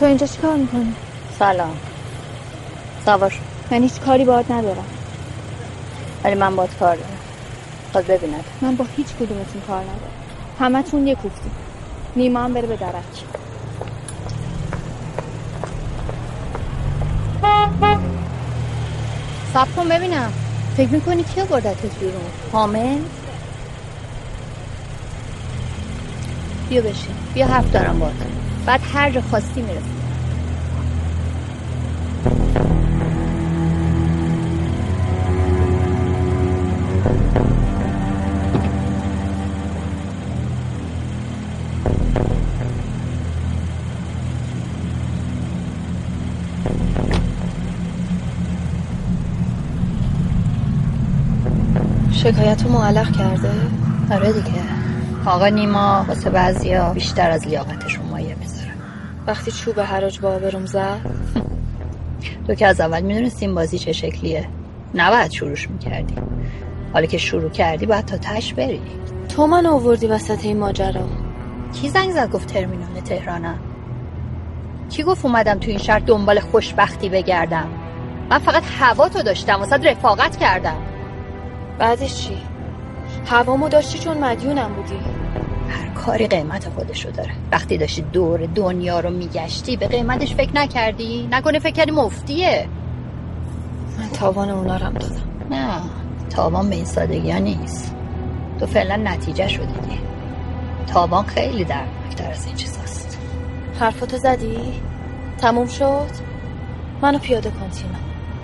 تو اینجا چی کار می‌کنی؟ سلام. سوار من هیچ کاری باید ندارم. ولی من باید کار دارم. خود ببیند من با هیچ کدومتون کار ندارم. همه تون یه کوفتی. نیما هم بره به درک. سب کن ببینم. فکر می‌کنی کیا بردتت بیرون؟ حامد بیا بشین. بیا حرف دارم باید بعد هر جا خواستی می‌رسی. شکایت رو معلق کرده؟ آره دیگه. آقا نیما واسه بعضیا بیشتر از لیاقتشون مایه می‌ذاره وقتی چوب حراج با آبروم زد؟ تو که از اول می‌دونستی این بازی چه شکلیه. نباید شروعش می‌کردی. حالا که شروع کردی باید تا تش بری. تو من آوردی وسط این ماجرا. کی زنگ زد گفت ترمینال تهرانم کی گفت اومدم تو این شهر دنبال خوشبختی بگردم؟ من فقط هوا تو داشتم واسه رفاقت کردم. بعدش چی؟ هوامو داشتی چون مدیونم بودی. هر کاری قیمت خودشو داره. وقتی داشتی دور دنیا رو میگشتی به قیمتش فکر نکردی؟ نکنه فکر کردی مفتیه. من تاوان اونا رم دادم. نه تاوان به این سادگی ها نیست. تو فعلا نتیجه شو دیدی. تاوان خیلی دردناکتر از این چیزاست حرفاتو زدی؟ تموم شد؟ منو پیاده کن تینا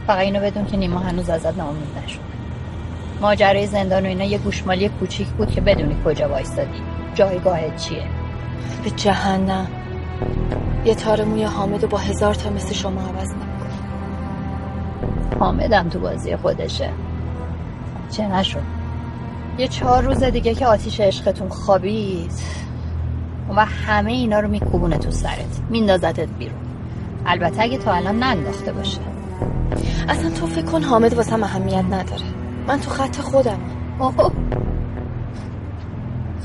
فقط اینو بدون که نیما هنوز ازت ناامید نشده ماجرای زندان و اینا یه گوشمالی کوچیک بود که بدونی کجا وایستادی جایگاهت چیه؟ به جهنم. یه تار موی حامد با هزار تا مثل شما عوض نمیکن حامدم تو بازی خودشه. چه نشد؟ یه چهار روز دیگه که آتیش عشقتون خوابید. و همه اینا رو میکوبونه تو سرت. میندازتت بیرون. البته اگه تا الان ننداخته باشه. اصلا تو فکر کن حامد واسه اهمیت نداره. من تو خط خودم. اوه.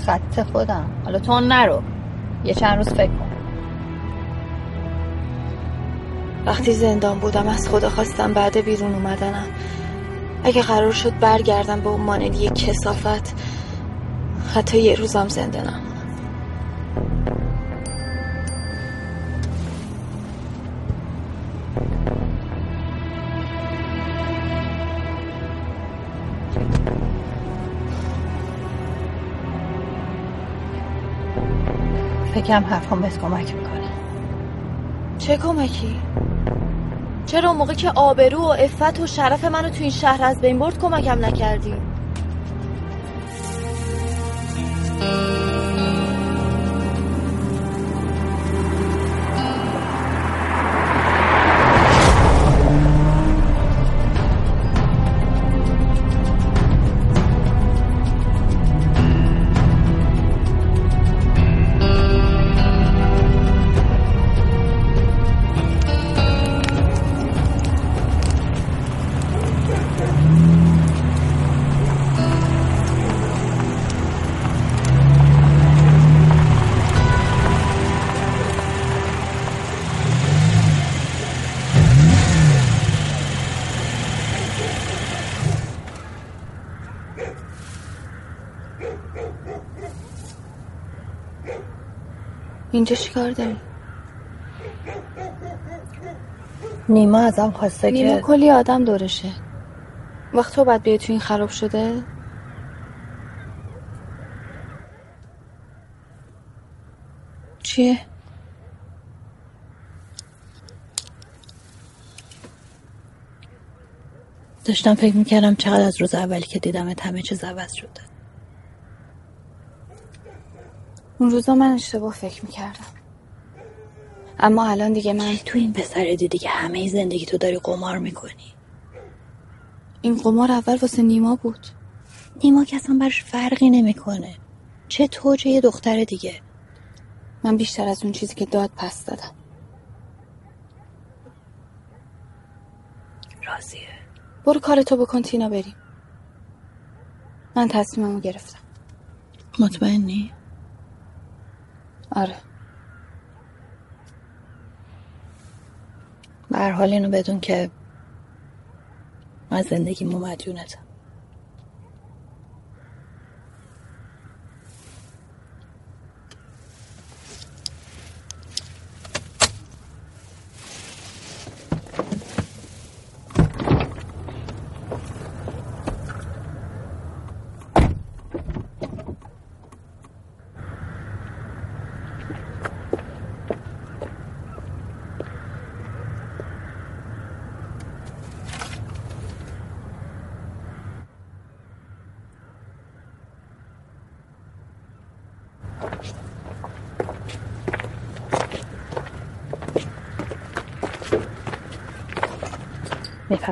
خط خودم. حالا تو نرو. یه چند روز فکر کن. وقتی زندان بودم از خدا خواستم بعد بیرون اومدنم. اگه قرار شد برگردم به اون مانندی کسافت حتی یه روزم زنده نمونم فکرم حرفم بهت کمک می‌کنه چه کمکی؟ چرا موقع که آبرو و افت و شرف منو تو این شهر از بین برد کمکم نکردی؟ اینجا چیکار داری؟ نیما ازم خواسته نیما که کلی آدم دورشه وقت تو بعد بیای تو این خراب شده؟ چیه؟ داشتم فکر می‌کردم چقدر از روز اولی که دیدمت همه چیز عوض شده اون روزا من اشتباه فکر می‌کردم. اما الان دیگه من تو این پسر دیدی که همه زندگی تو داری قمار می‌کنی. این قمار اول واسه نیما بود. نیما که اصلا برش فرقی نمی‌کنه. چه تو چه یه دختر دیگه. من بیشتر از اون چیزی که داد پس دادم. راضیه. برو کارتو بکن تینا بریم. من تصمیممو گرفتم. مطمئنی؟ آره. به حال اینو بدون که من زندگیمو مدیونتم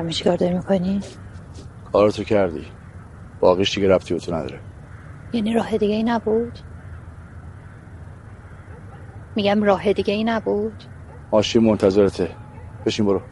می‌فهمی چیکار داری می‌کنی؟ کارتو کردی باقیش دیگه رفتی به تو نداره یعنی راه دیگه ای نبود؟ میگم راه دیگه ای نبود؟ ماشین منتظرته بشین برو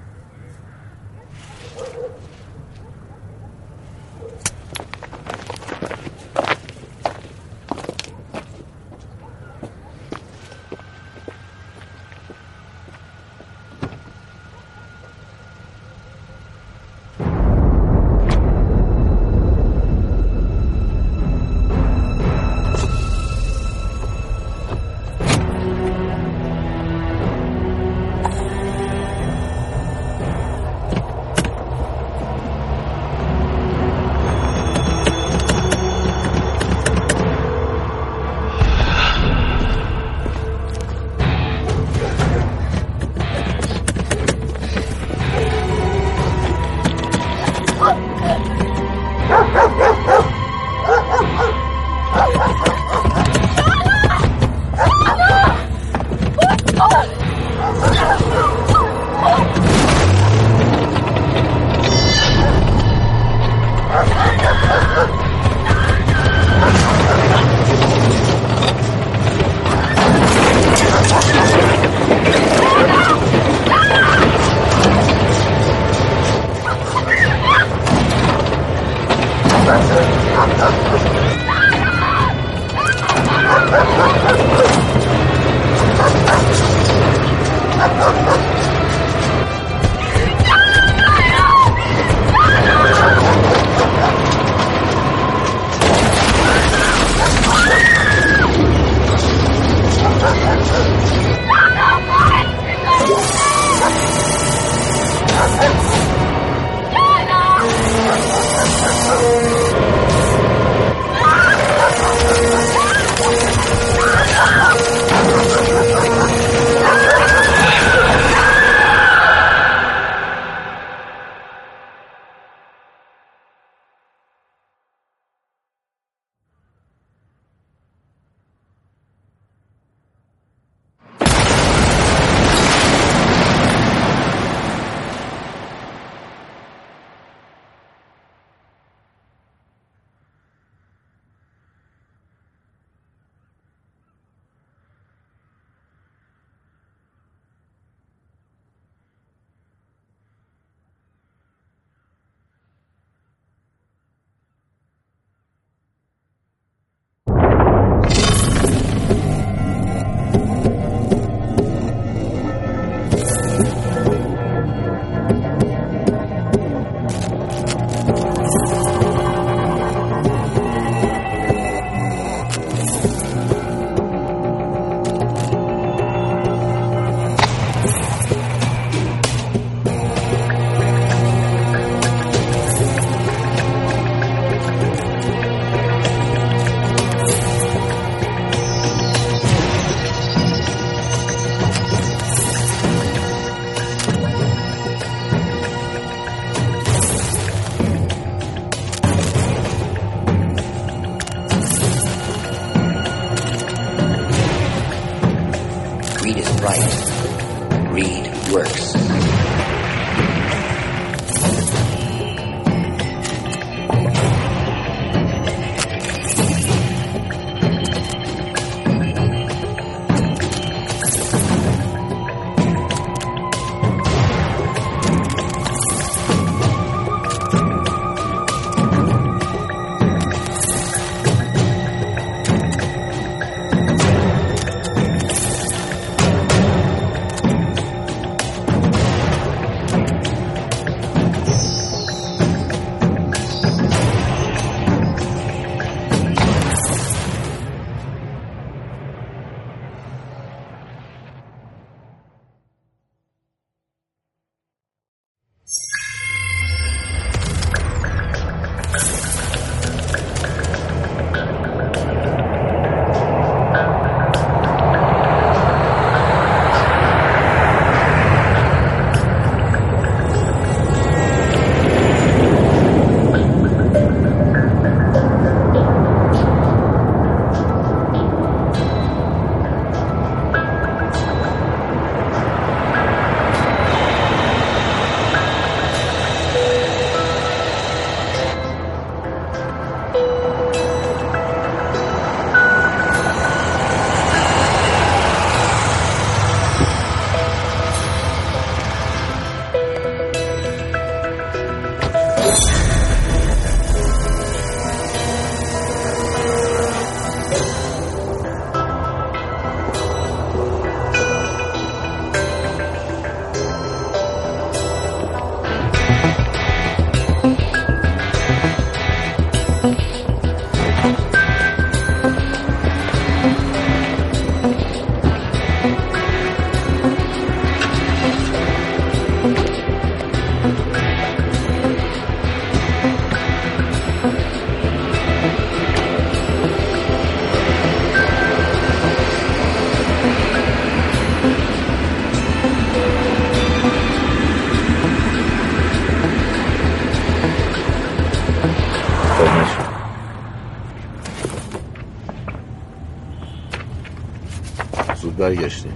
برگشتی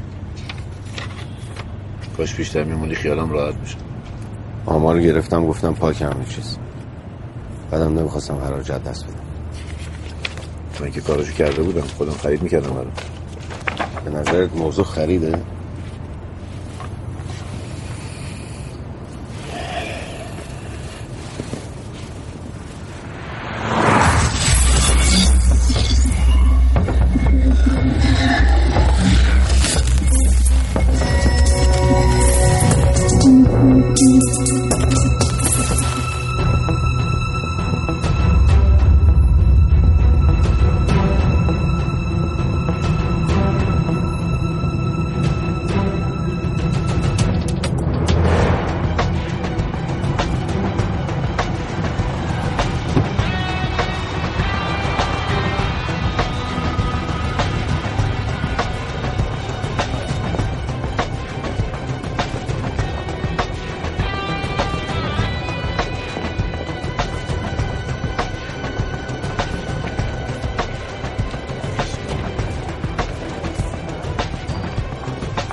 کاش بیشتر میمونی خیالم راحت میشه آمار گرفتم گفتم پاک همه چیز. بعدم نمی‌خواستم حراجت دست بدم. من که کاراشو کرده بودم خودم خرید می‌کردم برام. به نظرت موضوع خریده؟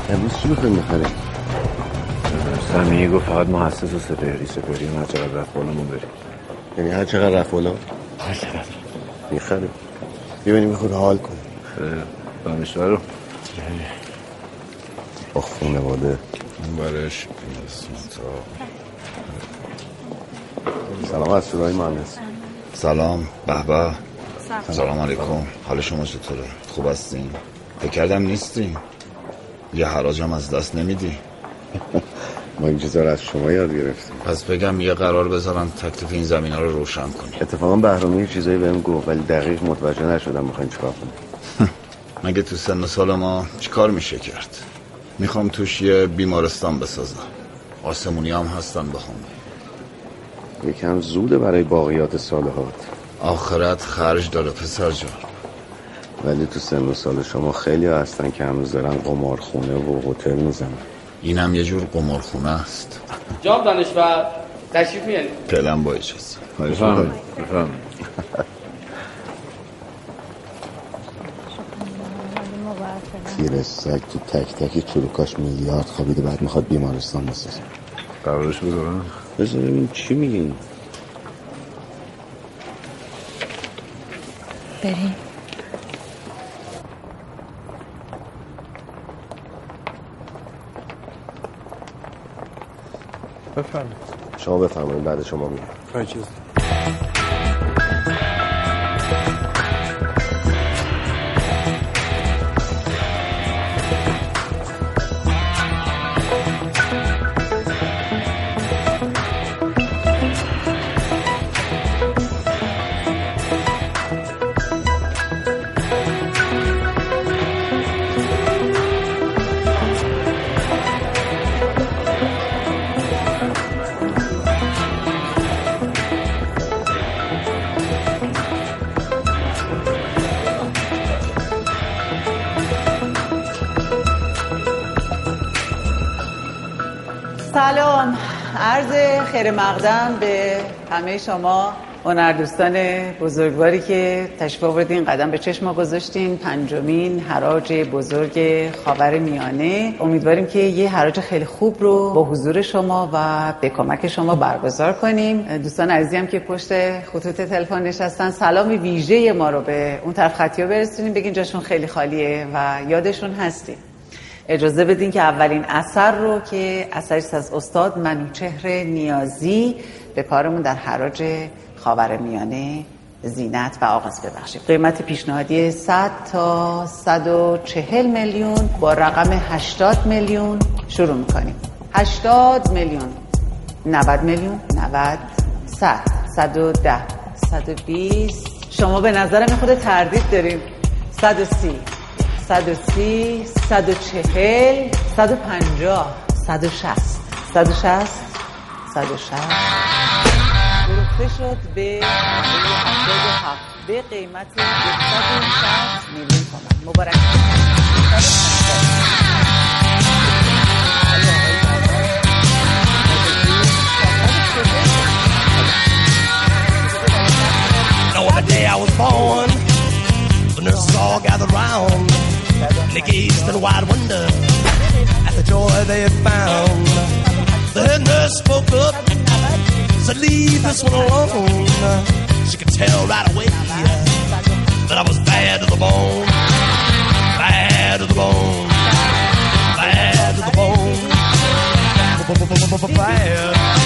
امروز چی می‌خوایم بخریم سمیه گفت فقط محسس و سپهری. سپهری هر چقدر رفت بالامون بریم. یعنی هر چقدر رفت بالا؟ هر چقدر. می‌خریم ببینیم خود حال کنیم دانشور رو. با خونواده برش سلام از سورای مهندس. سلام. به به. سلام علیکم. حال شما چطوره؟ خوب هستین؟ فکر کردم نیستین. یه حراجم از دست نمیدی. ما این چیزا از شما یاد گرفتیم. پس بگم یه قرار بذارن تکلیف این زمین ها رو روشن کنی اتفاقا بهرامی یه چیزایی بهم گفت ولی دقیق متوجه نشدم می‌خواین چیکار کنیم. مگه تو سن سال ما چیکار میشه کرد؟ می‌خوام توش یه بیمارستان بسازم. آسمونی هم هستن بخوام یکم زوده برای باقیات صالحات آخرت خرج داره پسر جان. ولی تو سن و سال شما خیلی ها هستن که هنوز دارن قمارخونه و هتل می‌زنن. اینم یه جور قمارخونه است. جام دانشور تشریف میارید فعلا با اجازه. تیر سگ تو تک تک چروکاش میلیارد خوابیده بعد می‌خواد بیمارستان بسازه. قرارش بذارم بذار ببین چی میگین بریم. شما بفرمایید بعد شما میاد سلام. عرض خیر مقدم به همه شما هنردوستان بزرگواری که تشریف آوردین. قدم به چشم ما گذاشتین. پنجمین حراج بزرگ خاور میانه. امیدواریم که یه حراج خیلی خوب رو با حضور شما و به کمک شما برگزار کنیم. دوستان عزیزی هم که پشت خطوط تلفن نشستن سلام ویژه ما رو به اون طرف خطی برسونیم. بگین جاشون خیلی خالیه و یادشون هستیم اجازه بدین که اولین اثر رو که اثری از استاد منوچهر نیازی به کارمون در حراج خاور میانه زینت و آغاز ببخشید. قیمت پیشنهادی 100 تا 140 میلیون با رقم 80 میلیون شروع می‌کنیم. 80 میلیون 90 میلیون 90 100 110 120 شما به نظرم خود تردید داریم 130 130 140 150 160 160 160 گرفته شد به به قیمت 260 میلیون تومان مبارک Know what day I was born, the nurses all gathered round. They gazed in wide wonder at the joy they had found. The head nurse spoke up, said, Leave this one alone. She could tell right away that I was bad to the bone. Bad to the bone. Bad to the bone. Bad.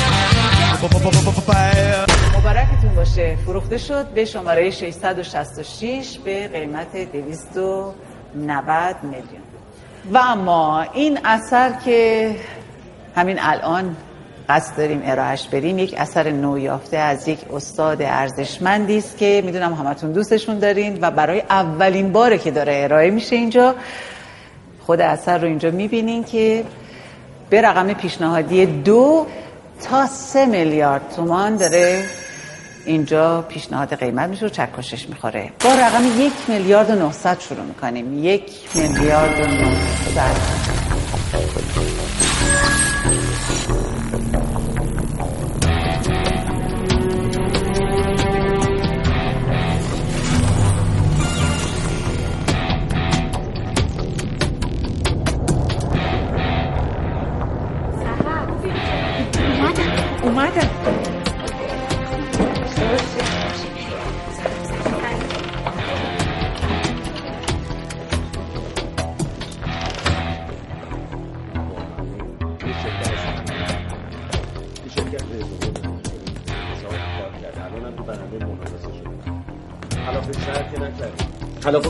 مبارکتون باشه فروخته شد به شماره 666 به قیمت 290 میلیون. و اما این اثر که همین الان قصد داریم ارائهش بریم یک اثر نویافته از یک استاد ارزشمندی است که می‌دونم همتون دوستشون دارین و برای اولین باره که داره ارائه میشه اینجا خود اثر رو اینجا می‌بینین که به رقم پیشنهادی دو تا سه میلیارد تومان داره اینجا پیشنهاد قیمت میشه و چکشش می‌خوره. با رقم یک میلیارد و 900 شروع می‌کنیم. یک میلیارد و 900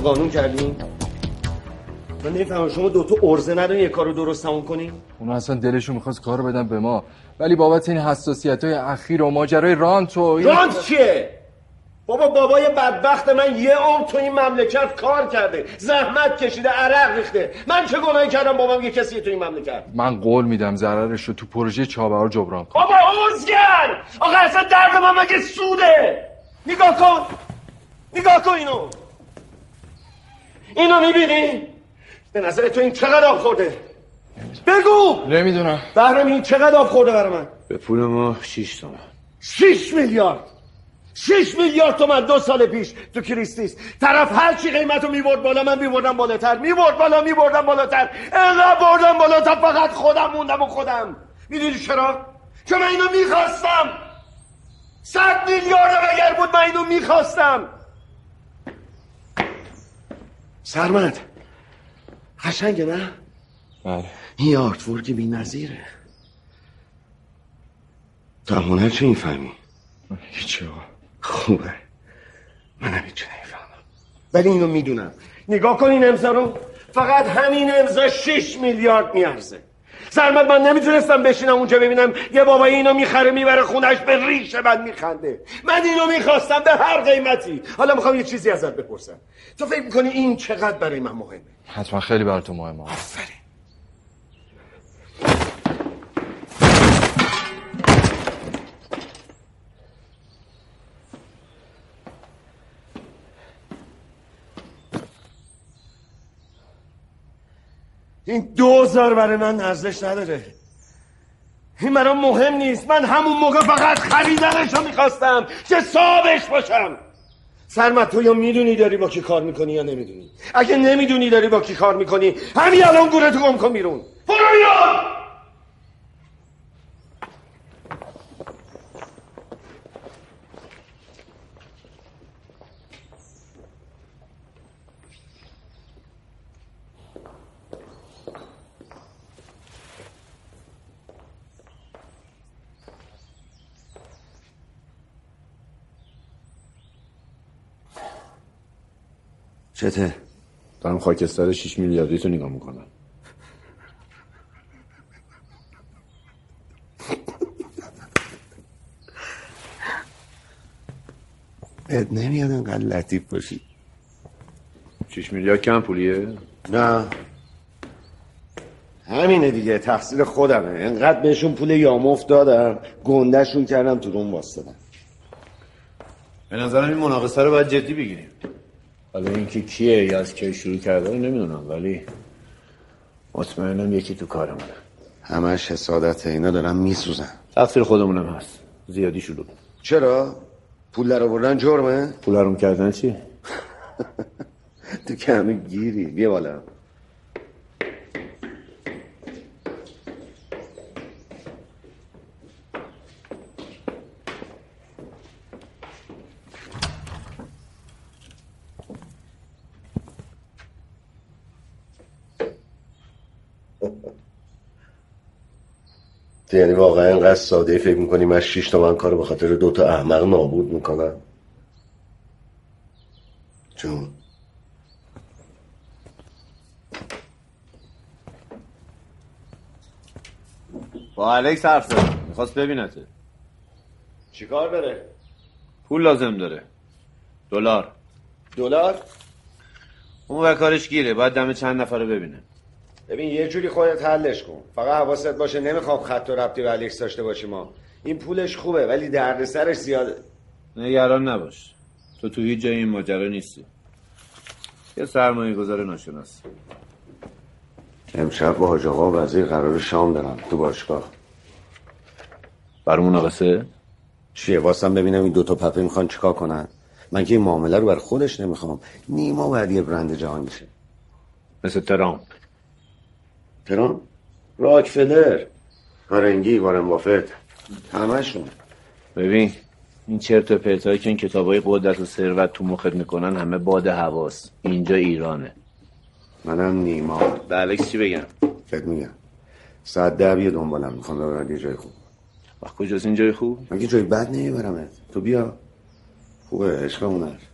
قانون کردیم من نمی‌فهمم شما دوتا ارزه ندارین یه کارو درست تموم کنین اون اصلا دلشون می‌خواست کارو بدن به ما. ولی بابت این حساسیت های اخیر و ماجرای رانت و این... رانت چیه؟ بابا بابای بدبخت من یه عمر تو این مملکت کار کرده. زحمت کشیده عرق ریخته. من چه گناهی کردم بابام یه کسی تو این مملکت؟ من قول میدم ضررش رو تو پروژه چابهار جبران کنم بابا عزگر آقا اصلا درد من مگه سوده؟ نگاه کن! نگاه کن اینو! اینو می‌بینی؟ به نظر تو این چقدر آب خورده؟ بگو! نمی‌دونم. بهرام این چقدر آب خورده برای من؟ به پول ما 6 تومن. 6 میلیارد! 6 میلیارد تومن دو سال پیش تو کریستیس طرف هر چی قیمتو می‌برد بالا من میبردم بالاتر. می‌برد بالا میبردم بالاتر. انقدر بردم بالاتر فقط خودم موندم و خودم. می‌دونی چرا؟ چون من اینو می‌خواستم. صد میلیارد اگر بود من اینو می‌خواستم. سرمد. قشنگه نه؟ بله. این آرتورک بی نظیره تو هنر چه این فهمی هیچی خوبه. منم هیچی نمی‌فهمم. ولی اینو می‌دونم. نگاه کن این امضا رو. فقط همین امضا 6 میلیارد میارزه. سرمد من نمی‌تونستم بشینم اونجا ببینم. یه بابایی اینو می‌خره می‌بره خونش به ریش من میخنده. من اینو می‌خواستم به هر قیمتی. حالا می‌خوام یه چیزی ازت بپرسم. تو فکر می‌کنی این چقدر برای من مهمه؟ حتما خیلی برای تو مهمه. آفرین. این دوزار برای من ارزش نداره. این برام مهم نیست. من همون موقع فقط خریدنش رو می‌خواستم. که صاحبش باشم. سرمت تو یا می‌دونی داری با کی کار می‌کنی یا نمی‌دونی؟ اگه نمی‌دونی داری با کی کار می‌کنی همین الان گوره تو گم کن بیرون. برو بیرون! چته؟ دارم خاکستر 6 میلیاردی تو نگاه می‌کنم. بهت نمیاد انقدر لطیف باشی. 6 میلیارد کم پولیه؟ نه. همینه دیگه تقصیر خودمه. انقدر بهشون پول یامفت دادم گندهشون کردم تو روم واسدادم به نظرم این مناقصه رو باید جدی بگیریم. حالا اینکه کیه یا از کی شروع کرده رو نمی‌دونم ولی مطمئنم یکی تو کارمونه همش حسادت اینا دارن میسوزن تقصیر خودمونم هست زیادی شروع چرا؟ پول در آوردن جرمه؟ پول کردن چی؟ تو که همه گیری بیا بالا یعنی واقعا اینقدر ساده فکر می‌کنی من شیش تومن کارو به خاطر دوتا احمق نابود می‌کنم؟ جون. با الکس حرف زد می‌خواست ببینته. چیکار بره؟ پول لازم داره. دلار. دلار؟ اون و کارش گیره. باید دم چند نفر رو ببینه. ببین یه جوری خودت حلش کن. فقط حواست باشه نمی‌خوام خط و ربطی به الکس داشته باشیم ما. این پولش خوبه ولی دردسرش زیاده. نگران نباش. تو تو هیچ جای این ماجرا نیستی. یه سرمایه گذار ناشناس. امشب با حاج آقا وزیر قرار شام دارم تو باشگاه. برای مناقصه چیه؟ واسم ببینم این دوتا پپه می‌خوان چیکار کنن؟ من که این معامله رو بر خودش نمی‌خوام. نیما باید یه برند جهان میشه مثل ترامپ. ترامپ راکفلر کارنگی وارن بافت. همشون. ببین این چرت و پرتایی که این کتابای قدرت و ثروت تو مخت می‌کنن همه باد هواست. اینجا ایرانه. منم نیما. به الکس چی بگم؟ فکر میگم. ساعت ده بیا دنبالم. می‌خوام ببرم یه جای خوب. وقت کجاست این جای خوب؟ من که جای بد نمیبرمت تو بیا. خوبه عشقمون هست.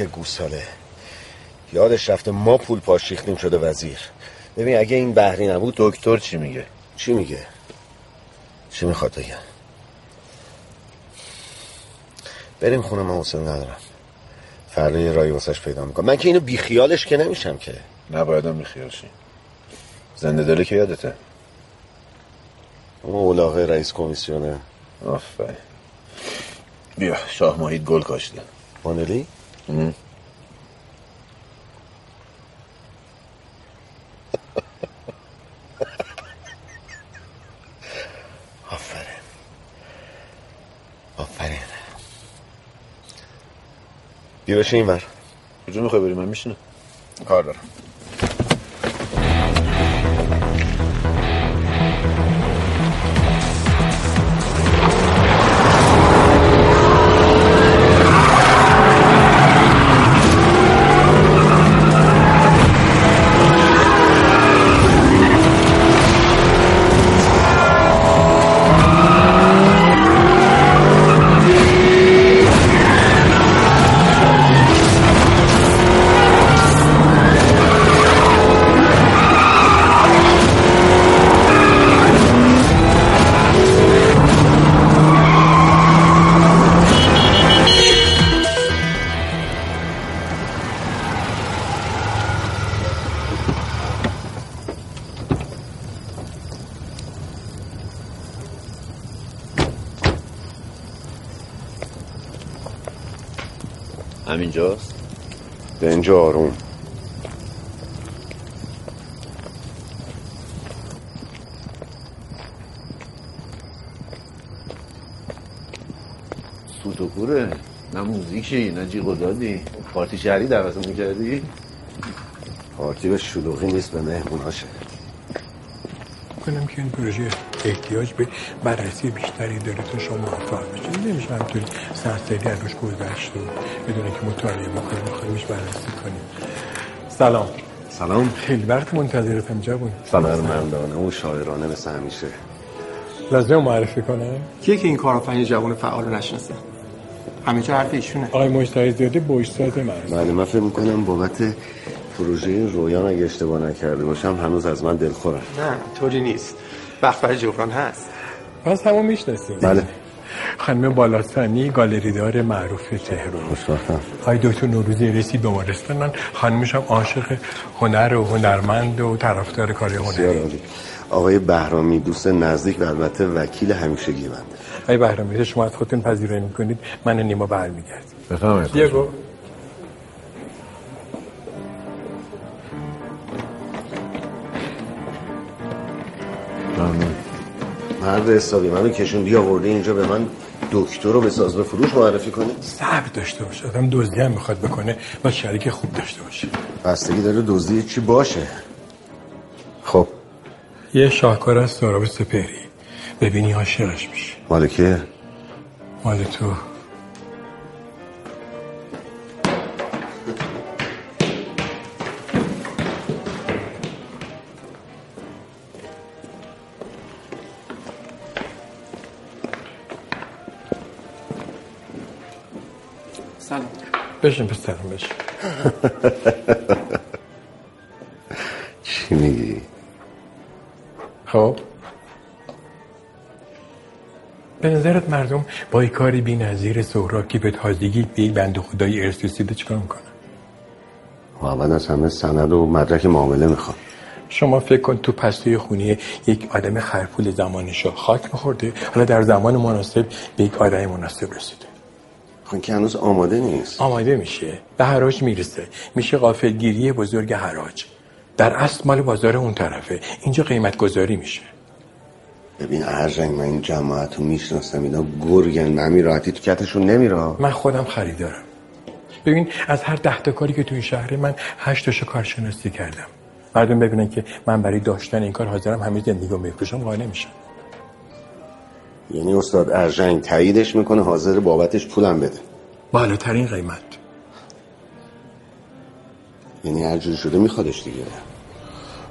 که گوساله. یادش رفته ما پول پاش ریختیم شده وزیر. ببین اگه این بحری نبود دکتر چی میگه؟ چی میگه؟ چی می‌خواد بگه؟ بریم خونه من حوصله ندارم. فردا یه رای واسش پیدا می‌کنم. من که اینو بیخیالش که نمیشم که. نبایدم بیخیالشی زنده داره که یادته. اون اولاغه رئیس کمیسیونه. آفرین. بیا شاه ماهید گل کاشته مانلی؟ آفرین. آفرین. بیا بشه این ور. کجا می‌خوای بریم من میشنم کار دارم. پارتی شهری دعوت می‌کردی؟ پارتی به شلوغی نیست به مهموناشه کنم که این پروژه احتیاج به بررسی بیشتری داره تا شما موفق بشید. نمیشه همطوری سرسری از روش گذشت و بدون که مطالعه بکنیم بخوایمش بررسی کنیم. سلام. سلام. خیلی وقت منتظرتم جوون سلام. مردانه و شاعرانه مثل همیشه. لازم معرفی کنم؟ کیه که این کارآفرین جوان فعال رو نشناسه؟ همه جا حرف ایشونه. آقای مشتری زیاده بوشتاد من. بله من فکر می‌کنم بابت پروژه رویان اگه اشتباه نکرده باشم هنوز از من دلخورن. نه طوری نیست. وقت برای جبران هست. پس همون می‌شناسیم. بله. خانم بالاتانی گالری دار معروف تهران. خوشبختم. های دکتر نوروزی رسید بیمارستانن خانمش هم عاشق هنر و هنرمند و طرفدار کار هنری. آقای بهرامی دوست نزدیک و البته وکیل همیشگی من آقای بهرامی شما از خودتون پذیرایی می‌کنید. من نیما برمیگردیم. بفهمید دیگو مرد حسابی منو کشون بیا ورده اینجا به من دکتر رو به ساز به فروش معرفی کنه؟ صبر داشته باشه. آدم دزدی هم می‌خواد بکنه. و شریک خوب داشته باشه. بستگی داره دزدی چی باشه. خب یه شاهکار از ساراب سپهری. ببینی عاشقش میشه. مال که مال تو. سلام. بشین پسرم بشین. به نظرت مردم با این کاری بی نظیر سهراب که به تازگی به یک بند خدایی ارث رسیده چیکار می‌کنن؟ و اول از همه سند و مدرک معامله می‌خوام. شما فکر کن تو پستوی خونی یک آدم خرپول زمانشو خاک میخورده. حالا در زمان مناسب به یک آدم مناسب رسیده. خون که هنوز آماده نیست. آماده میشه. به حراج می‌رسه. میشه غافلگیری بزرگ حراج. در اصل مال بازار اون طرفه. اینجا قیمت گذاری میشه. ببین ارجنگ من این جماعت رو می‌شناسم اینا گرگن همین راحتی تو کتشون نمیره. من خودم خریدارم ببین از هر ده تا کاری که تو این شهره من هشت تاشو کارشناسی کردم. مردم ببینن که من برای داشتن این کار حاضرم همه زندگی رو میفروشم قانع میشن یعنی استاد ارجنگ تاییدش می‌کنه حاضر بابتش پولم بده. بالاترین قیمت. یعنی هر جور شده میخوادش دیگه.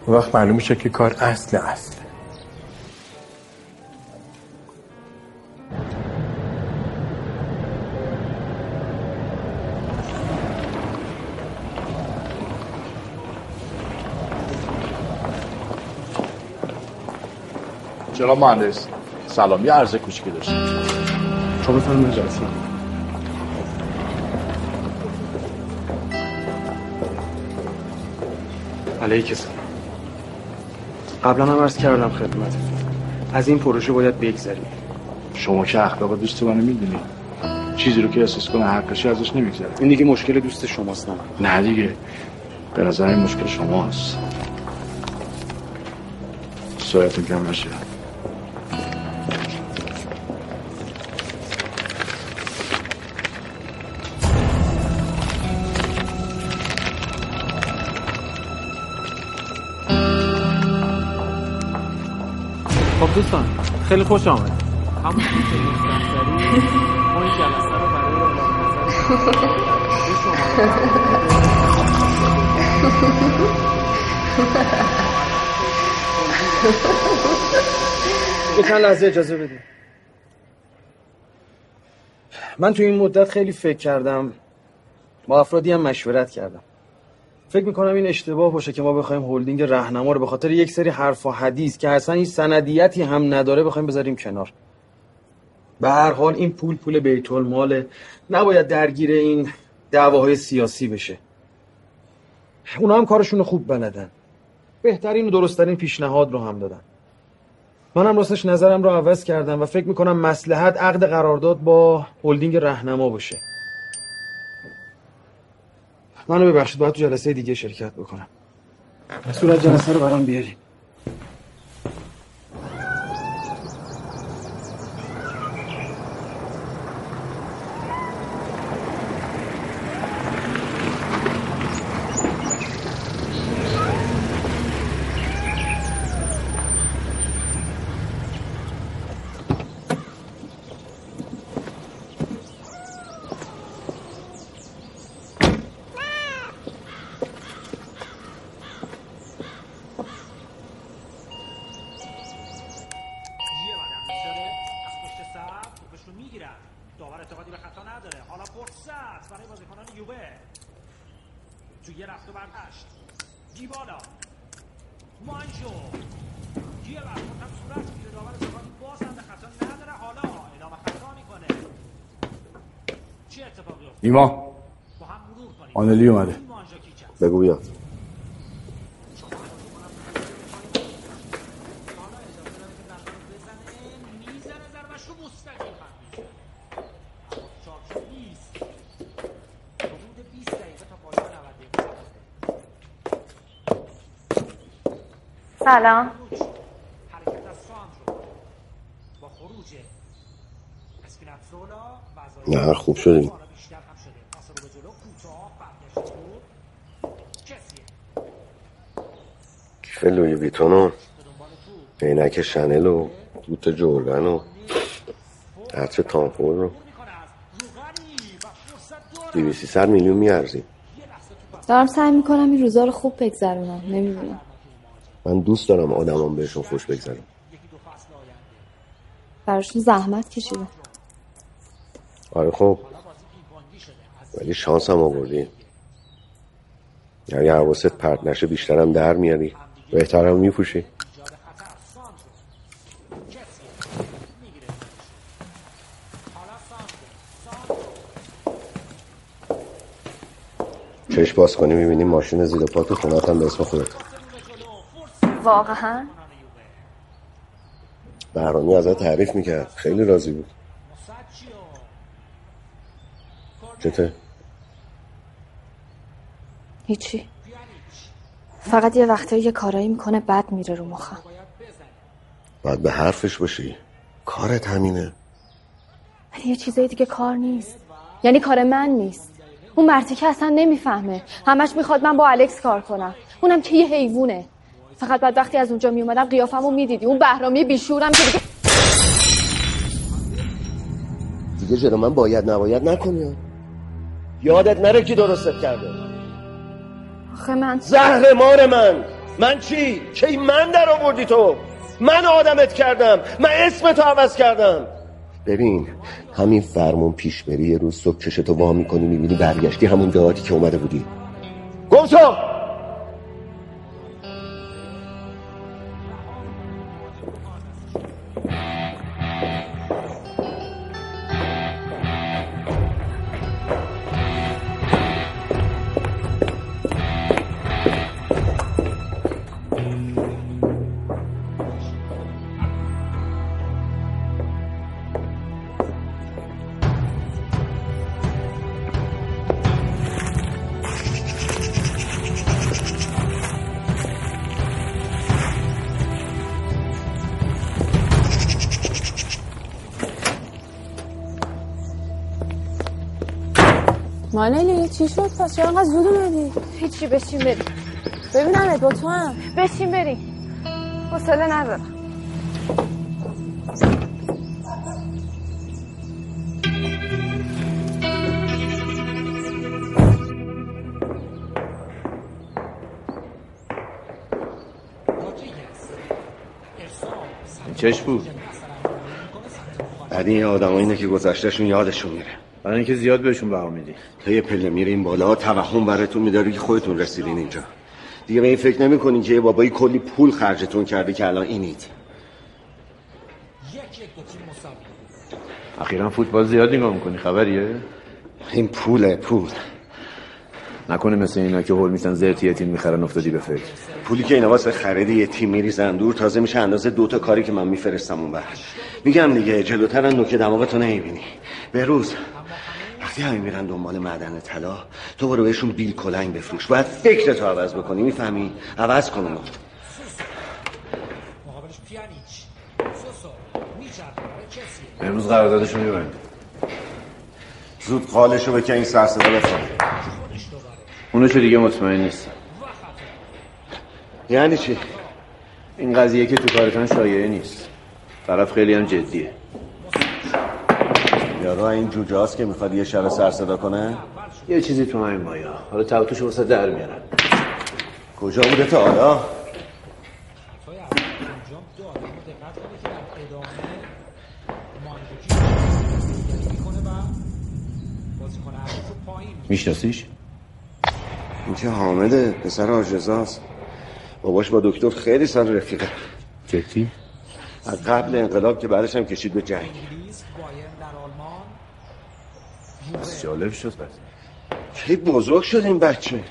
اون وقت معلوم میشه که کار اصل اصل جناب مهندس سلام یه عرض کوچیکی داشتم شما بفرمایید جلسه علیک سلام. قبلا هم عرض کردم خدمت. از این پروژه باید بگذریم. شما که اخلاق دوست منو می‌دونی. چیزی رو که احساس کنه حقشی ازش نمیگذره. این دیگه مشکل دوست شماست نه نه دیگه. به نظر این مشکل شماست. سایتون کم نشه. خیلی خوش آمد همون ما این جلسه رو برای یه چند لحظه اجازه بده من تو این مدت خیلی فکر کردم با افرادی هم مشورت کردم. فکر می‌کنم این اشتباه باشه که ما بخوایم هلدینگ رهنما رو به خاطر یک سری حرف و حدیث که اصلا هیچ سندیتی هم نداره بخوایم بذاریم کنار. به هر حال این پول پول بیت الماله نباید درگیر این دعواهای سیاسی بشه. اونا هم کارشون خوب بلدن. بهترین و درستترین پیشنهاد رو هم دادن. منم راستش نظرم رو عوض کردم و فکر می‌کنم مسلحت عقد قرارداد با هلدینگ رهنما باشه. منو ببخشید باید تو جلسه دیگه شرکت بکنم. صورت جلسه رو برام بیاریم یه رفت و برگشت دیبالا مانجو یه وقت هم صورت میره داور سکانی باز هم به خطا نداره حالا اعلام خطا می‌کنه چه اتفاقی افتاد نیما با هم مرور کنیم آنلی اومده مانجا کیچه بگو بیاد می‌زنه ضربش رو مستقیم هم میشه چارچوب نیست حدود 20 دقیقه تا پایان 90 دقیقه سلام. نه خوب شدیم بیشتر هم شده پاس رو به جلو کوتاه برگشت تو کسیه کیف لوی ویتون و عینک شنل و بوت جورگن و عطر تامفور رو. دیویسی ست میلیون میارزیم دارم سعی می‌کنم این روزا رو خوب بگذرونم. نمی‌دونم. من دوست دارم آدمام بهشون خوش بگذرم براشون زحمت کشیدم آره خب. ولی شانس هم آوردی. یعنی حواست پرت نشه بیشترم در میاری. بهترم میپوشی. چشم باز کنی می‌بینی ماشین زیر پا تو خونت هم به اسم خودت. واقعا؟ بهرامی ازت تعریف می‌کرد. خیلی راضی بود. چته؟ هیچی. فقط یه وقتایی یه کارایی می‌کنه بد میره رو مخم. باید به حرفش باشی. کارت همینه. ولی یه چیزای دیگه کار نیست. یعنی کار من نیست. اون مرتی که اصلا نمی‌فهمه. همش می‌خواد من با الکس کار کنم. اونم که یه حیوونه. فقط بعد وقتی از اونجا میومدم قیافمو می‌دیدی. اون بهرامی بیشورم که دیگه دیگه جلو من باید نباید نکنی؟ یادت نره کی درستت کرده. آخه من زهر مار من. من چی؟ کی من در آوردی تو؟ من آدمت کردم. من اسم تو عوض کردم. ببین همین فرمون پیش بری یه روز صبح چشتو وا می‌کنی می‌بینی برگشتی همون جهاتی که اومده بودی. گم چی شد؟ پس چرا انقدر زود اومدی؟ هیچی بشین بریم. ببینم با تو هم. بشین بریم. حوصله ندارم. این چش بود. بعد این آدم اینه که گذشتهشون یادشون میره. برای اینکه زیاد بهشون بها میدی. تا یه پله میرین بالا توهم براتون میداری که خودتون رسیدین اینجا. دیگه به این فکر نمی‌کنین که یه بابایی کلی پول خرجتون کرده که الان اینید. اخیرا فوتبال زیاد نگاه می‌کنی خبریه؟ این پوله پول. نکنه مثل اینا که هول میشن زرتی یه تیم می‌خرن افتادی به فکر. پولی که اینا واسه خرید یه تیم میریزن دور تازه میشه اندازه دوتا کاری که من میفرستم اون بر میگم دیگه جلوتر نوک دماغتو نمی‌بینی. به روز وقتی همین میرن دنبال معدن طلا تو برو بهشون بیل کلنگ بفروش. باید فکرتو عوض بکنی می‌فهمی؟ عوض کن اونو. امروز قراردادشون می‌برن زود قالشو بکن این سرصدا بفهم اونو چه دیگه مطمئن نیست یعنی چی؟ این قضیه که تو کارتان شایعه نیست. طرف خیلی هم جدیه. یارو این جوجه هاست که می‌خواد یه شب سر صدا کنه؟ یه چیزی تو همین مایا. حالا توتوشو واسه در میارن کجا بوده تا حالا؟ میشناسیش؟ این که حامده پسر آجزاست باباش با دکتر خیلی سال رفیقه. جدی؟ از قبل انقلاب که بعدش هم کشید به جنگ. بس جالب شد بس خیلی بزرگ شد این بچه.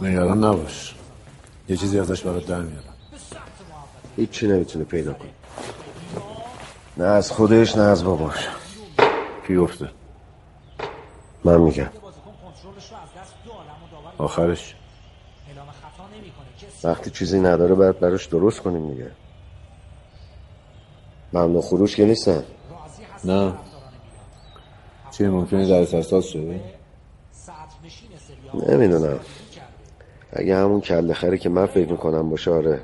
نگران نباش. یه چیزی ازش برات در میارم. هیچی نمی‌تونه پیدا کنه. نه از خودش نه از باباش. کی گفته؟ من میگم. آخرش. وقتی چیزی نداره باید براش درست کنیم دیگه. ممنوع خروش که نیستن. نه. چیه ممکنه در اساس شده؟ نمی‌دونم. اگه همون کله خره که من فکر می‌کنم باشه آره.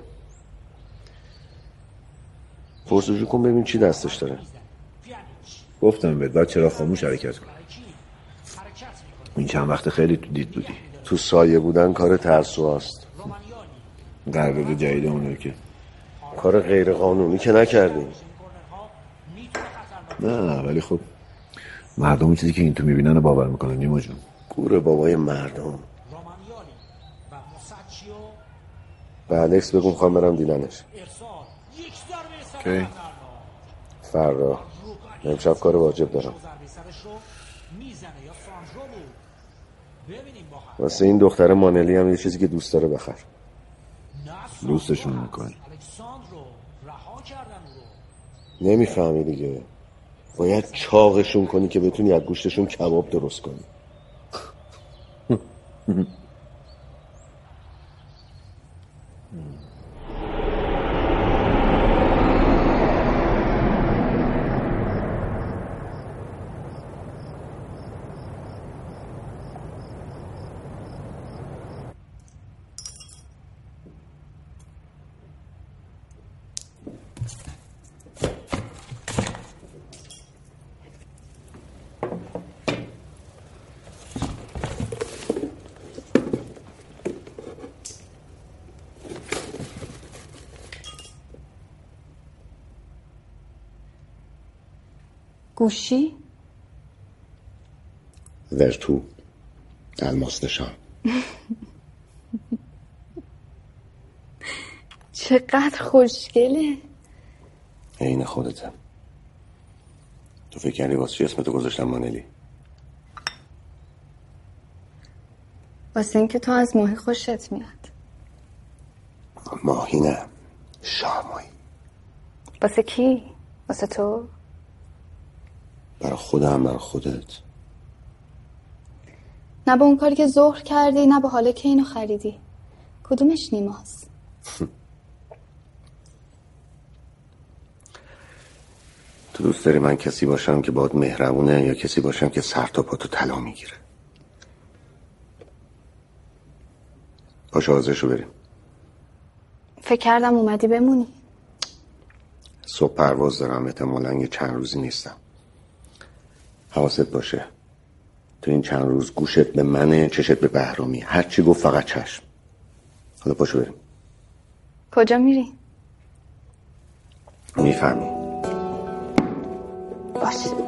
پرسجو کن ببین چی دستش داره. گفتم بهت باید چرا خاموش حرکت کن. این چند وقت خیلی تو دید بودی. تو سایه بودن کار ترسو هست قرارداد جدید اونه که. کار غیر قانونی که نکردیم نه ولی خب مردم چیزی که این تو می‌بینن باور می‌کنن نیما جون. گور بابای مردم. به الکس بگو می‌خوام برم دیدنش. کی فردا امشب کار واجب دارم. واسه این دختر مانلی هم یه چیزی که دوست داره بخر. دوستشون می‌کنی نمی‌فهمی دیگه. باید چاقشون کنی که بتونی از گوشتشون کباب درست کنی. Mm-hmm. Hmm. گوشی؟ ورتو الماس نشان چقدر خوشگله عین خودته تو فکر کردی واسه چی اسمتو گذاشتم مانلی واسه اینکه تو از ماهی خوشت میاد ماهی نه شامایی واسه کی؟ واسه تو؟ برای خودم برای خودت. نه به اون کاری که ظهر کردی نه به حاله که اینو خریدی. کدومش نیماست؟ تو دوست داری من کسی باشم که باید مهربونه یا کسی باشم که سر تا پا تو طلا می‌گیره؟ پاشو آزشو بریم. فکر کردم اومدی بمونی. صبح پرواز دارم احتمالا یه چند روزی نیستم. حواست باشه. تو این چند روز گوشت به منه چشت به بهرامی. هرچی گفت فقط چشم. حالا پاشو بریم. کجا میری؟ می‌فهمی. باشه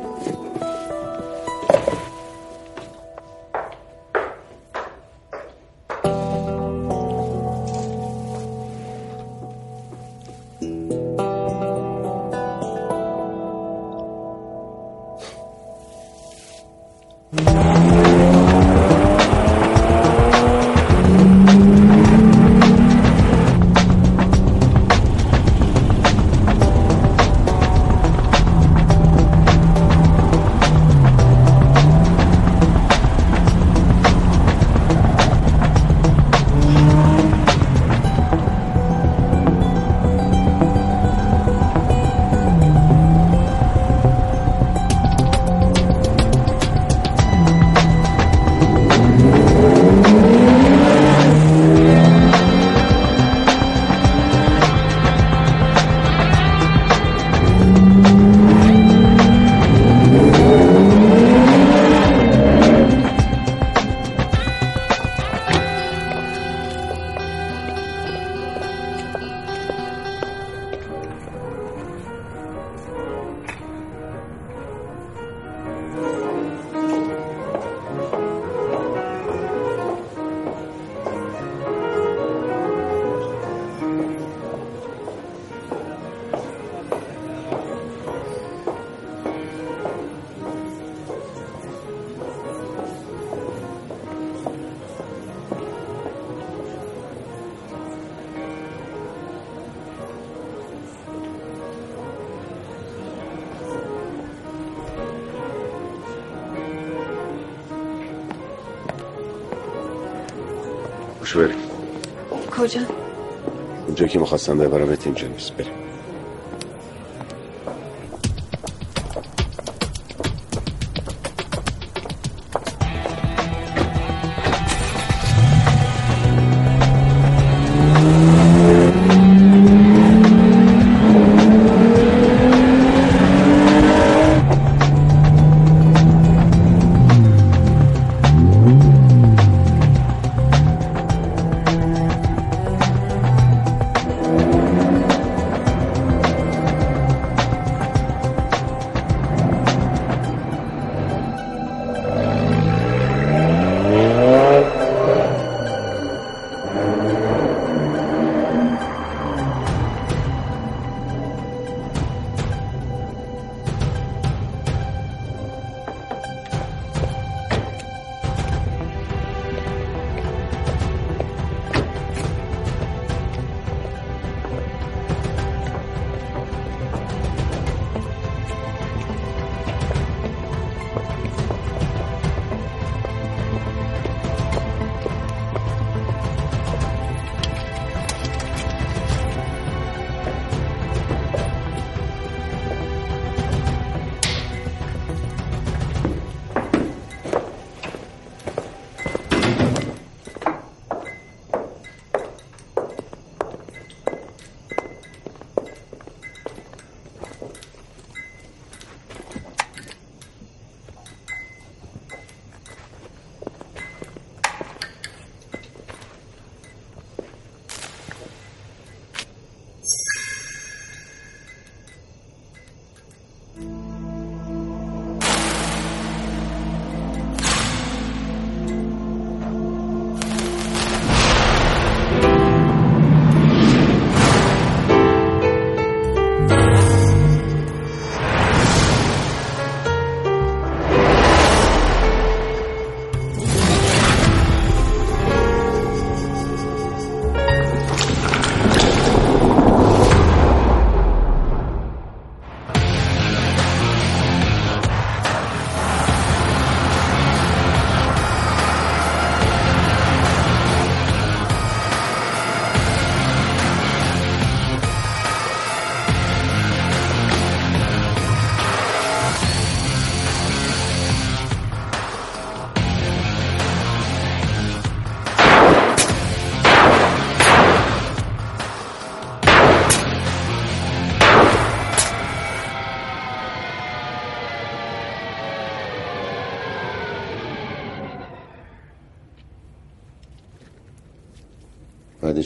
اونجا که می‌خواستم ببرم اینجا نیست بریم.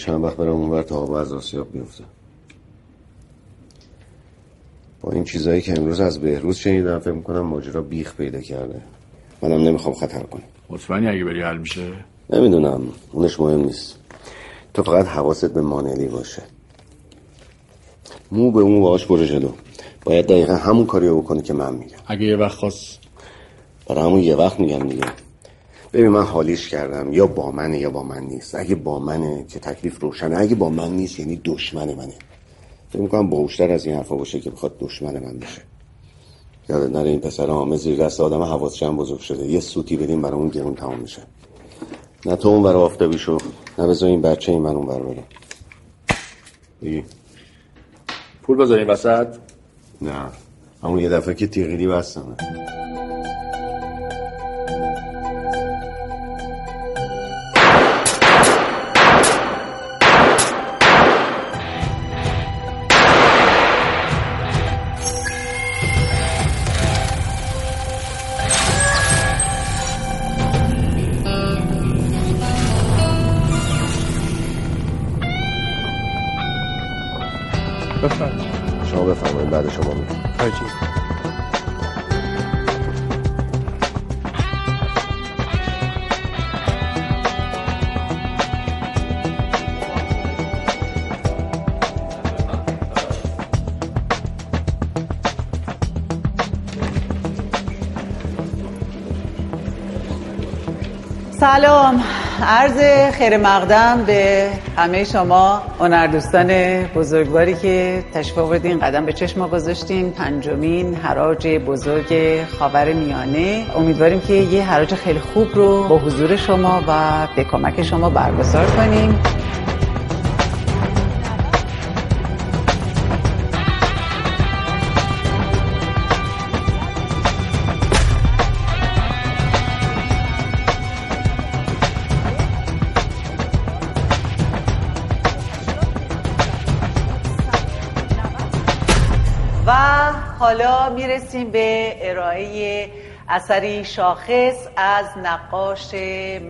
چند وقت برم اونور تا آب از آسیاب بیفته با این چیزایی که امروز از بهروز شنیدم فکر می‌کنم ماجرا بیخ پیدا کرده. منم نمی‌خوام خطر کنم. مطمئنی اگه بری حل میشه؟ نمی‌دونم. اونش مهم نیست. تو فقط حواست به مانلی باشه. مو به مو باش برو جلو. باید دقیقا همون کاری رو بکنی که من میگم. اگه یه وقت خواست. برای همون یه وقت میگم دیگه. ببین من حالیش کردم. یا با منه یا با من نیست. اگه با منه که تکلیف روشنه. اگه با من نیست یعنی دشمن منه. فکر می‌کنم باوشتر از این حرفا باشه که بخواد دشمن من بشه. یادت نره این پسر حامد زیر دست آدم حواس چند بزرگ شده. یه سوتی بدیم برای اون گرون تمام میشه. نه تو اون برای آفتابی شو نه بذار این بچه این من اون بر برم بگی. پول بذاریم وسط؟ نه. همون یه دفعه که تیغیری بستمه. عرض خیر مقدم به همه شما هنردوستان بزرگواری که تشریف آوردین قدم به چشم ما گذاشتین پنجمین حراج بزرگ خاور میانه. امیدواریم که یه حراج خیلی خوب رو با حضور شما و به کمک شما برگزار کنیم. و حالا می‌رسیم به ارائه اثری شاخص از نقاش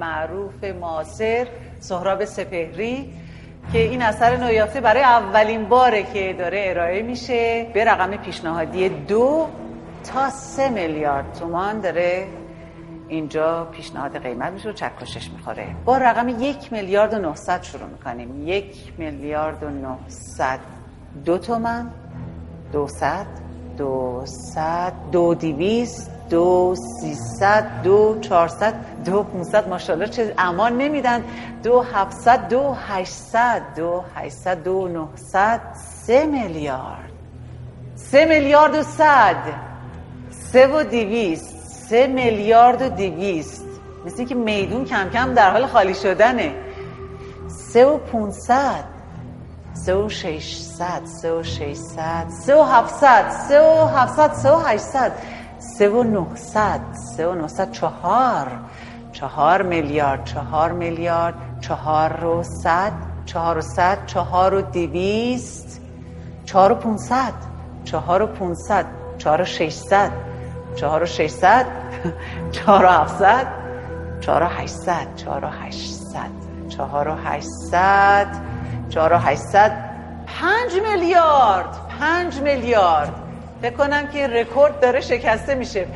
معروف معاصر سهراب سپهری که این اثر نویافته برای اولین باره که داره ارائه میشه به رقم پیشنهادی دو تا سه میلیارد تومان داره اینجا پیشنهاد قیمت میشه و چکشش می‌خوره. با رقم یک میلیارد و نهصد شروع می‌کنیم. یک میلیارد و نهصد دو تومن دو ست دو ست دو دیویست دو سیصد دو چهارصد دو پونصد ماشاءالله چه امان نمیدن. دو هفتصد دو هشتصد دو هشتصد دو نهصد سه میلیارد. سه میلیارد و صد. سه و دیویست سه میلیارد و دیویست مثل اینکه میدون کم کم در حال خالی شدنه. سه و پونصد. سه و ششصد سه ششصد سه و هفتصد سه هفتصد سه و هشتصد سه و نهصد و نهصد چهار چهار میلیارد چهار میلیارد چهار و صد چهار و صد چهار و دویست چهار و پونصد چهار و پونصد چهار و ششصد چهار و ششصد چهار و هفتصد چهار و هشتصد چهار و هشتصد چهار و هشتصد چهار و هشتصد پنج میلیارد پنج میلیارد فکر کنم که رکورد داره شکسته میشه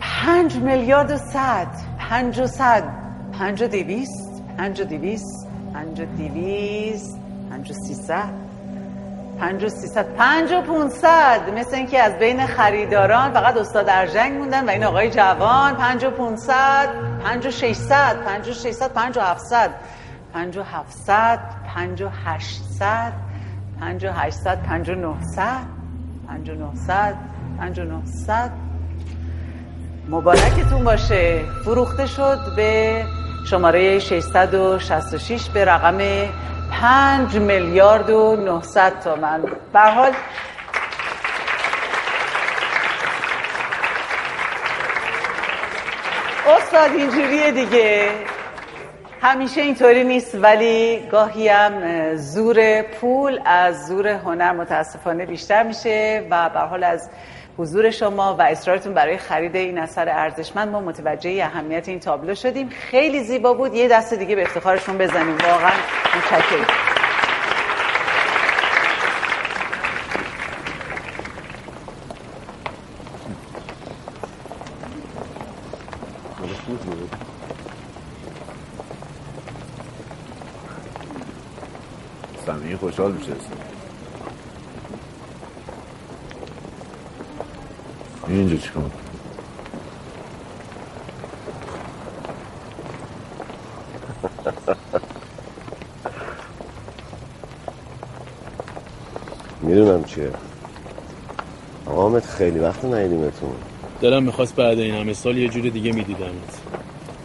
پنج میلیارد و صد پنج و صد پنج و دیویست پنج و دیویست پنج و دیویست پنج و سیصد پنج و سیصد پنج و پونصد مثل اینکه از بین خریداران فقط استاد ارژنگ موندن و این آقای جوان پنج و پونصد پنج و ششصد پنج و ششصد پنج هفتصد پنج و هفتصد پنج و هشتصد پنج و هشتصد پنج و نهصد پنج و نهصد پنج و نهصد. مبارکتون باشه. فروخته شد به شماره 666 به رقم 5 میلیارد و 900 تومن. به حال استاد اینجوریه دیگه. همیشه اینطوری نیست ولی گاهی هم زور پول از زور هنر متاسفانه بیشتر میشه و به حال از حضور شما و اصرارتون برای خرید این اثر ارزشمند ما متوجه اهمیت این تابلو شدیم. خیلی زیبا بود. یه دست دیگه به افتخارشون بزنیم. واقعا متشکرم سمیه خوشحال میشه اینجا چیکار می‌دونم چیه. آقامت خیلی وقت ندیدیمتون دلم می‌خواست بعد این همه سال یه جور دیگه میدیدمت.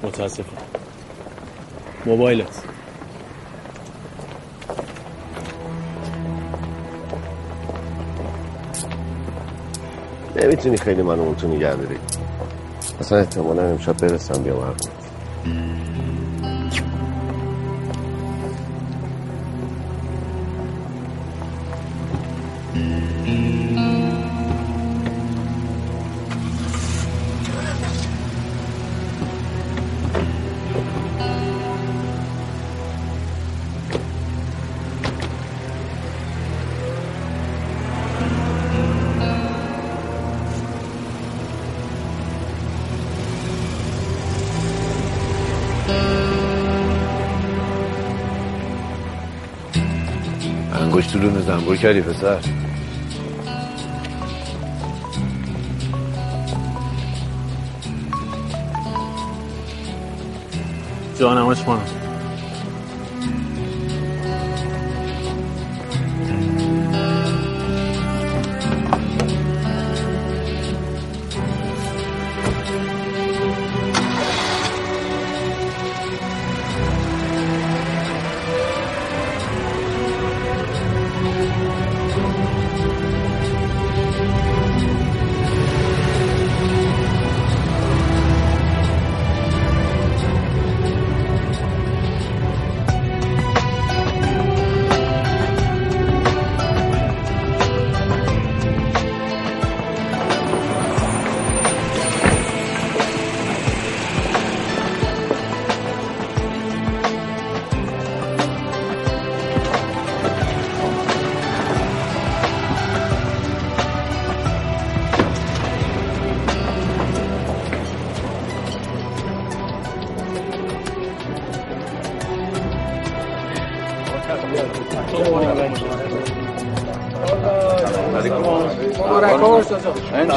متاسفم. موبایلت. نمی‌تونی خیلی منو اون تو نگه اصلا احتمالا امشب برسم بیام دونه زنبور کردی پسر.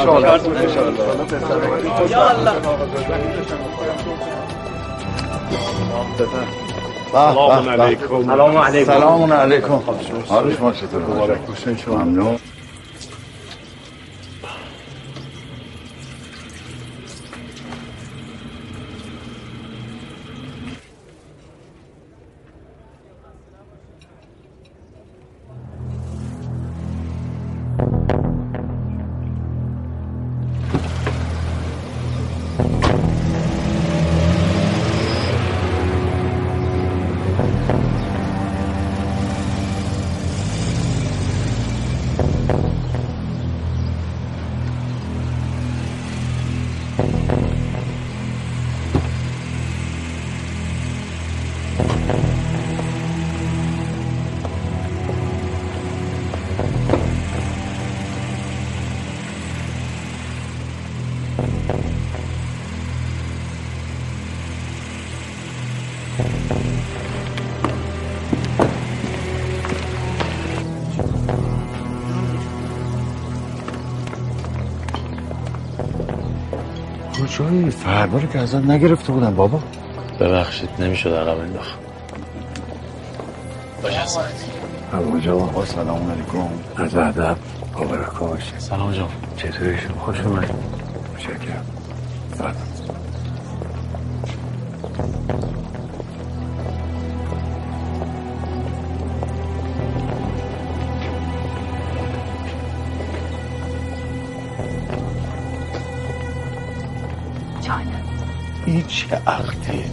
جانماش خانم سلام علیکم. سلام علیکم. سلام علیکم حال شما چطوره. ممنون کجایی فردا رو که ازت نگرفته بودم بابا. ببخشید نمی‌شد عقب انداخت. باشه بابا جان سلام علیکم. از ادب مبارک باشه سلام جان چطوری شما؟ خوش اومد متشکرم. چه عقدیه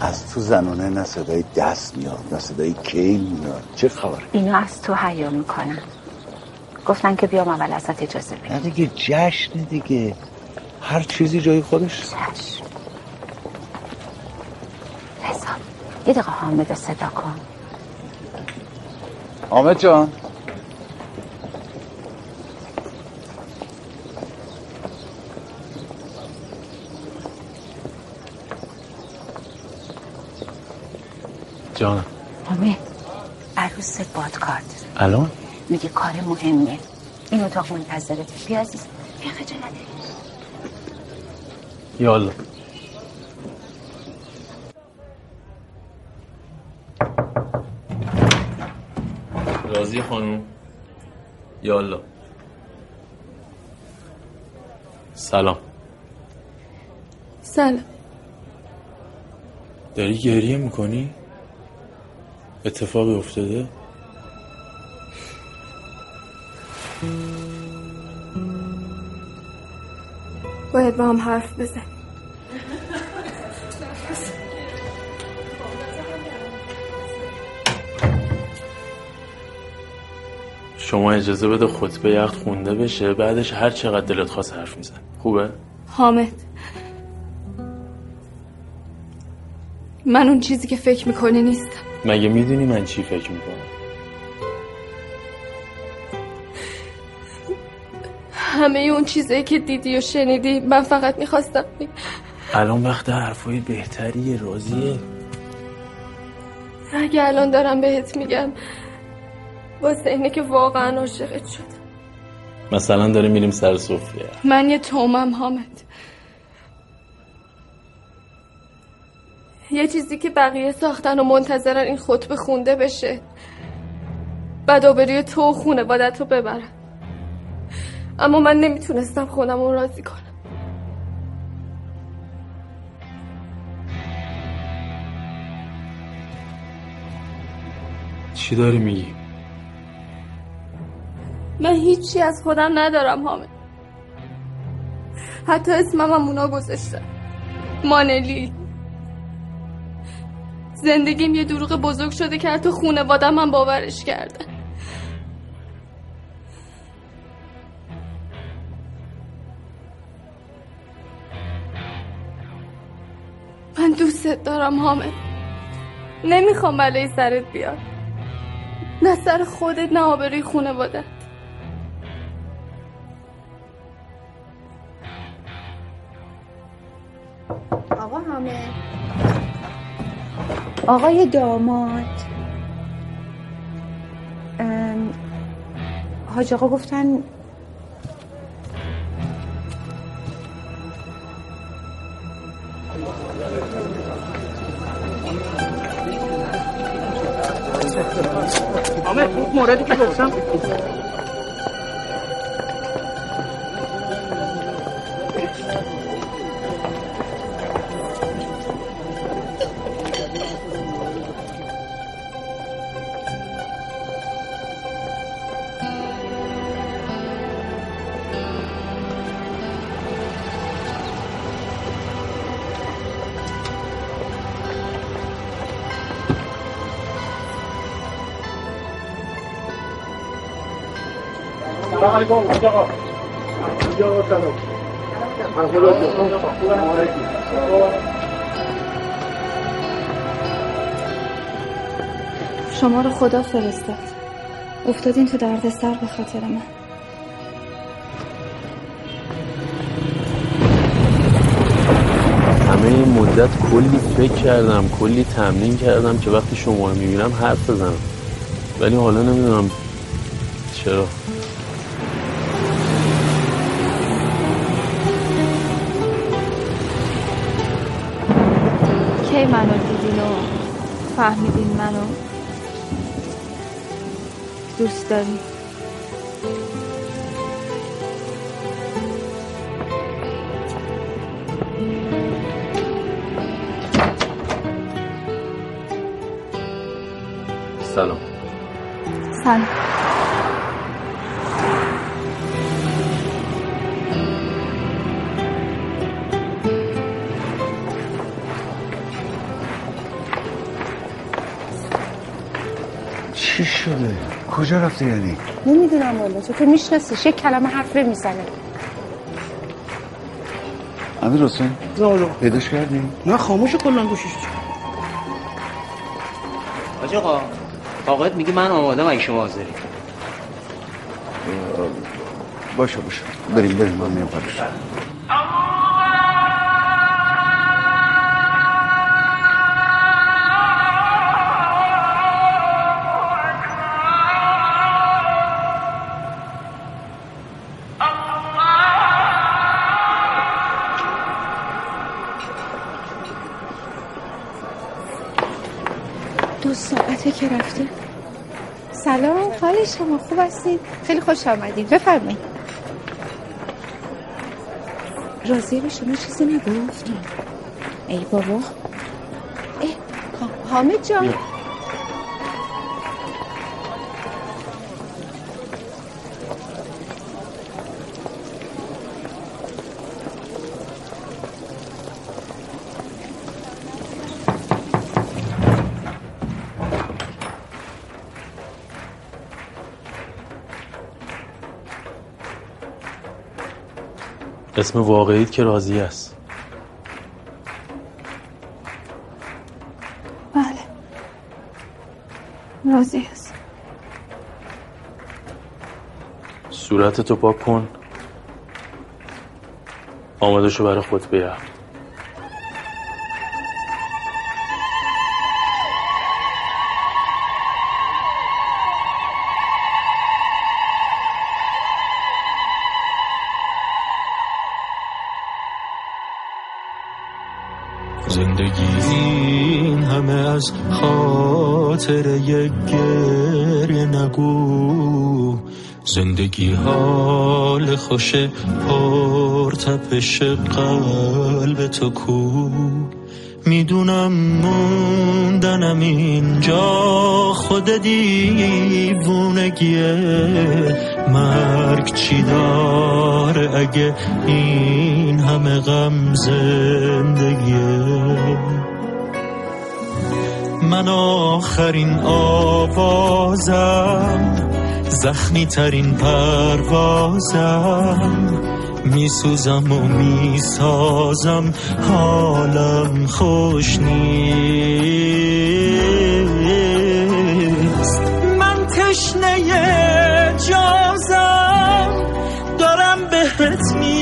از تو زنونه نه صدای دست میاد نه صدای کیل میاد. چه خبر اینا از تو حیا می‌کنن گفتن که بیام اول ازت اجازه بگیرم نه دیگه جشن دیگه. هر چیزی جای خودش. رضا یه دقیقه حامد صدا کن. حامد جان. جانم. حامد عروس بادکار داره الان؟ میگه کار مهمیه. این اتاق منتظرته بیا عزیز. بیا خجالت یالا. راضی خانم. یالا. سلام. سلام. داری گریه می‌کنی؟ اتفاقی افتاده؟ باید با هم حرف بزن شما اجازه بده خطبه یخت خونده بشه بعدش هر چقدر دلت خواست حرف میزن خوبه؟ حامد من اون چیزی که فکر می‌کنی نیستم مگه می‌دونی من چی فکر می‌کنم؟ همه اون چیزایی که دیدی و شنیدی من فقط می‌خواستم الان وقت حرفای بهتریه راضیه؟ اگه الان دارم بهت میگم واسه اینه که واقعا عاشقت شدم. مثلا داریم میریم سر سفره. من یه تومم حامد. یه چیزی که بقیه ساختن و منتظرن این خطبه خونده بشه. بعد آبروی تو و خونوادت رو ببرن. اما من نمی‌تونستم خودم رو راضی کنم. چی داری میگی؟ من هیچی از خودم ندارم حامد. حتی اسمم هم اونا گذاشتن. مانلی. زندگیم یه دروغ بزرگ شده که حتی خونوادم من باورش کردن من دوستت دارم حامد. نمی‌خوام بلای سرت بیاد. نه سر خودت نه آبروی خونوادت. آقا همه آقای داماد. ام، حاج آقا گفتن اون موردی که گفتم. شما رو خدا فرستاد. افتادین تو درد سر به خاطر من. همه این مدت کلی فکر کردم کلی تمرین کردم که وقتی شما رو می‌بینم حرف بزنم. ولی حالا نمی‌دونم چرا. کی منو دیدین و فهمیدین منو. دوست داری کجا رفته یعنی؟ نمی‌دونم والا تو که میشناسیش یک کلمه حرف می‌زنه امیر حسین پیداش کردی؟ نه خاموش کلا گوشش حاج آقا آقایت میگه من آمادم اگه شما حاضری باشه باشه. بریم بریم من میام حال شما خوب هستید؟ خیلی خوش آمدید. بفرمایید. راضیه به شما چیزی نگفت ای بابا. ای حا- حامد جان. اسم واقعیت که راضی است. بله. راضی هست صورتتو پاک کن. آماده شو برای خطبه عقد یک گریه نگو. زندگی حال خوش پر تپش قلب تو کو. می‌دونم موندنم اینجا خود دیوونگیه. مرگ چی داره اگه این همه غم زندگیه؟ من آخرین آوازم زخمی ترین پروازم. میسوزم و می‌سازم حالم خوش نیست. من تشنه جازم دارم بهت میبازم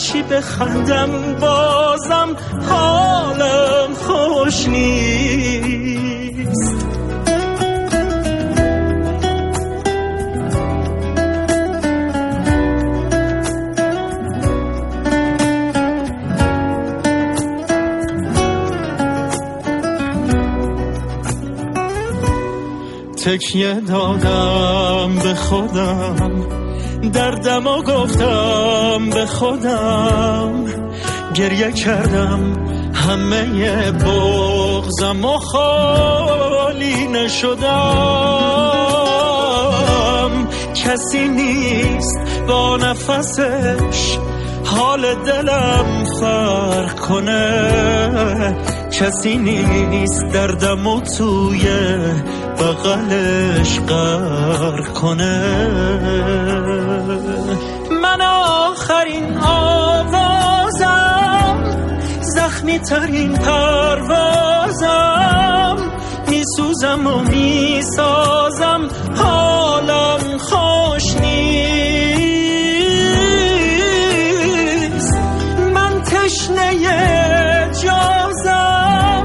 هرچی بخندم بازم حالم خوش نیست. تکیه دادم به خودم. دردم و گفتم به خودم. گریه کردم همه بغزم و خالی نشدم. کسی نیست با نفسش حال دلم فرق کنه. کسی نیست دردم و توی بغلش غرق کنه. زخمی ترین پروازم. میسوزم و می‌سازم. حالم خوش نیست. من تشنه جازم.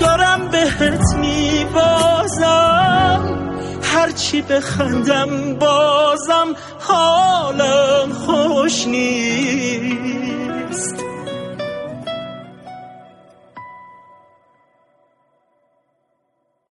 دارم بهت میبازم. هرچی بخندم بازم حالم خوش نیست.